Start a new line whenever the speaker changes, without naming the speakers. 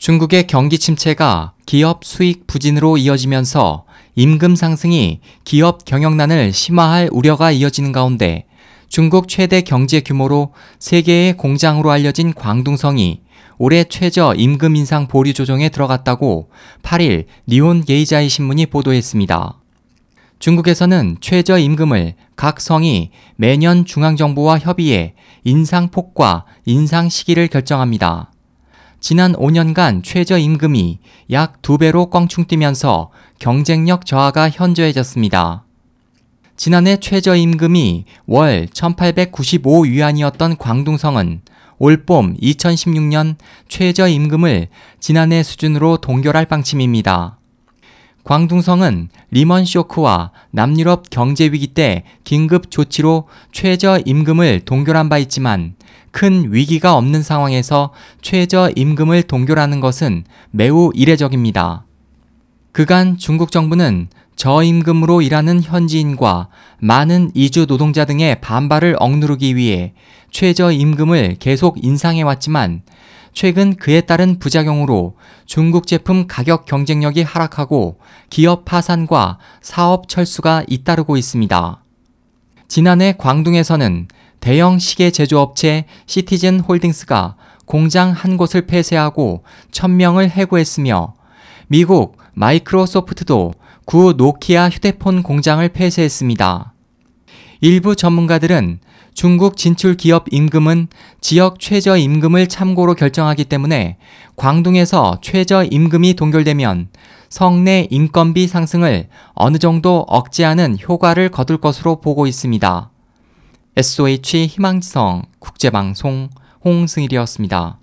중국의 경기 침체가 기업 수익 부진으로 이어지면서 임금 상승이 기업 경영난을 심화할 우려가 이어지는 가운데 중국 최대 경제 규모로 세계의 공장으로 알려진 광둥성이 올해 최저 임금 인상 보류 조정에 들어갔다고 8일 니온 게이자이 신문이 보도했습니다. 중국에서는 최저 임금을 각 성이 매년 중앙정부와 협의해 인상폭과 인상 시기를 결정합니다. 지난 5년간 최저임금이 약 2배로 껑충 뛰면서 경쟁력 저하가 현저해졌습니다. 지난해 최저임금이 월 1895위안이었던 광둥성은 올봄 2016년 최저임금을 지난해 수준으로 동결할 방침입니다. 광둥성은 리먼 쇼크와 남유럽 경제 위기 때 긴급 조치로 최저 임금을 동결한 바 있지만 큰 위기가 없는 상황에서 최저 임금을 동결하는 것은 매우 이례적입니다. 그간 중국 정부는 저임금으로 일하는 현지인과 많은 이주 노동자 등의 반발을 억누르기 위해 최저임금을 계속 인상해왔지만 최근 그에 따른 부작용으로 중국 제품 가격 경쟁력이 하락하고 기업 파산과 사업 철수가 잇따르고 있습니다. 지난해 광둥에서는 대형 시계 제조업체 시티즌 홀딩스가 공장 한 곳을 폐쇄하고 천명을 해고했으며 미국 마이크로소프트도 구 노키아 휴대폰 공장을 폐쇄했습니다. 일부 전문가들은 중국 진출 기업 임금은 지역 최저 임금을 참고로 결정하기 때문에 광둥에서 최저 임금이 동결되면 성내 인건비 상승을 어느 정도 억제하는 효과를 거둘 것으로 보고 있습니다. SOH 희망지성 국제방송 홍승일이었습니다.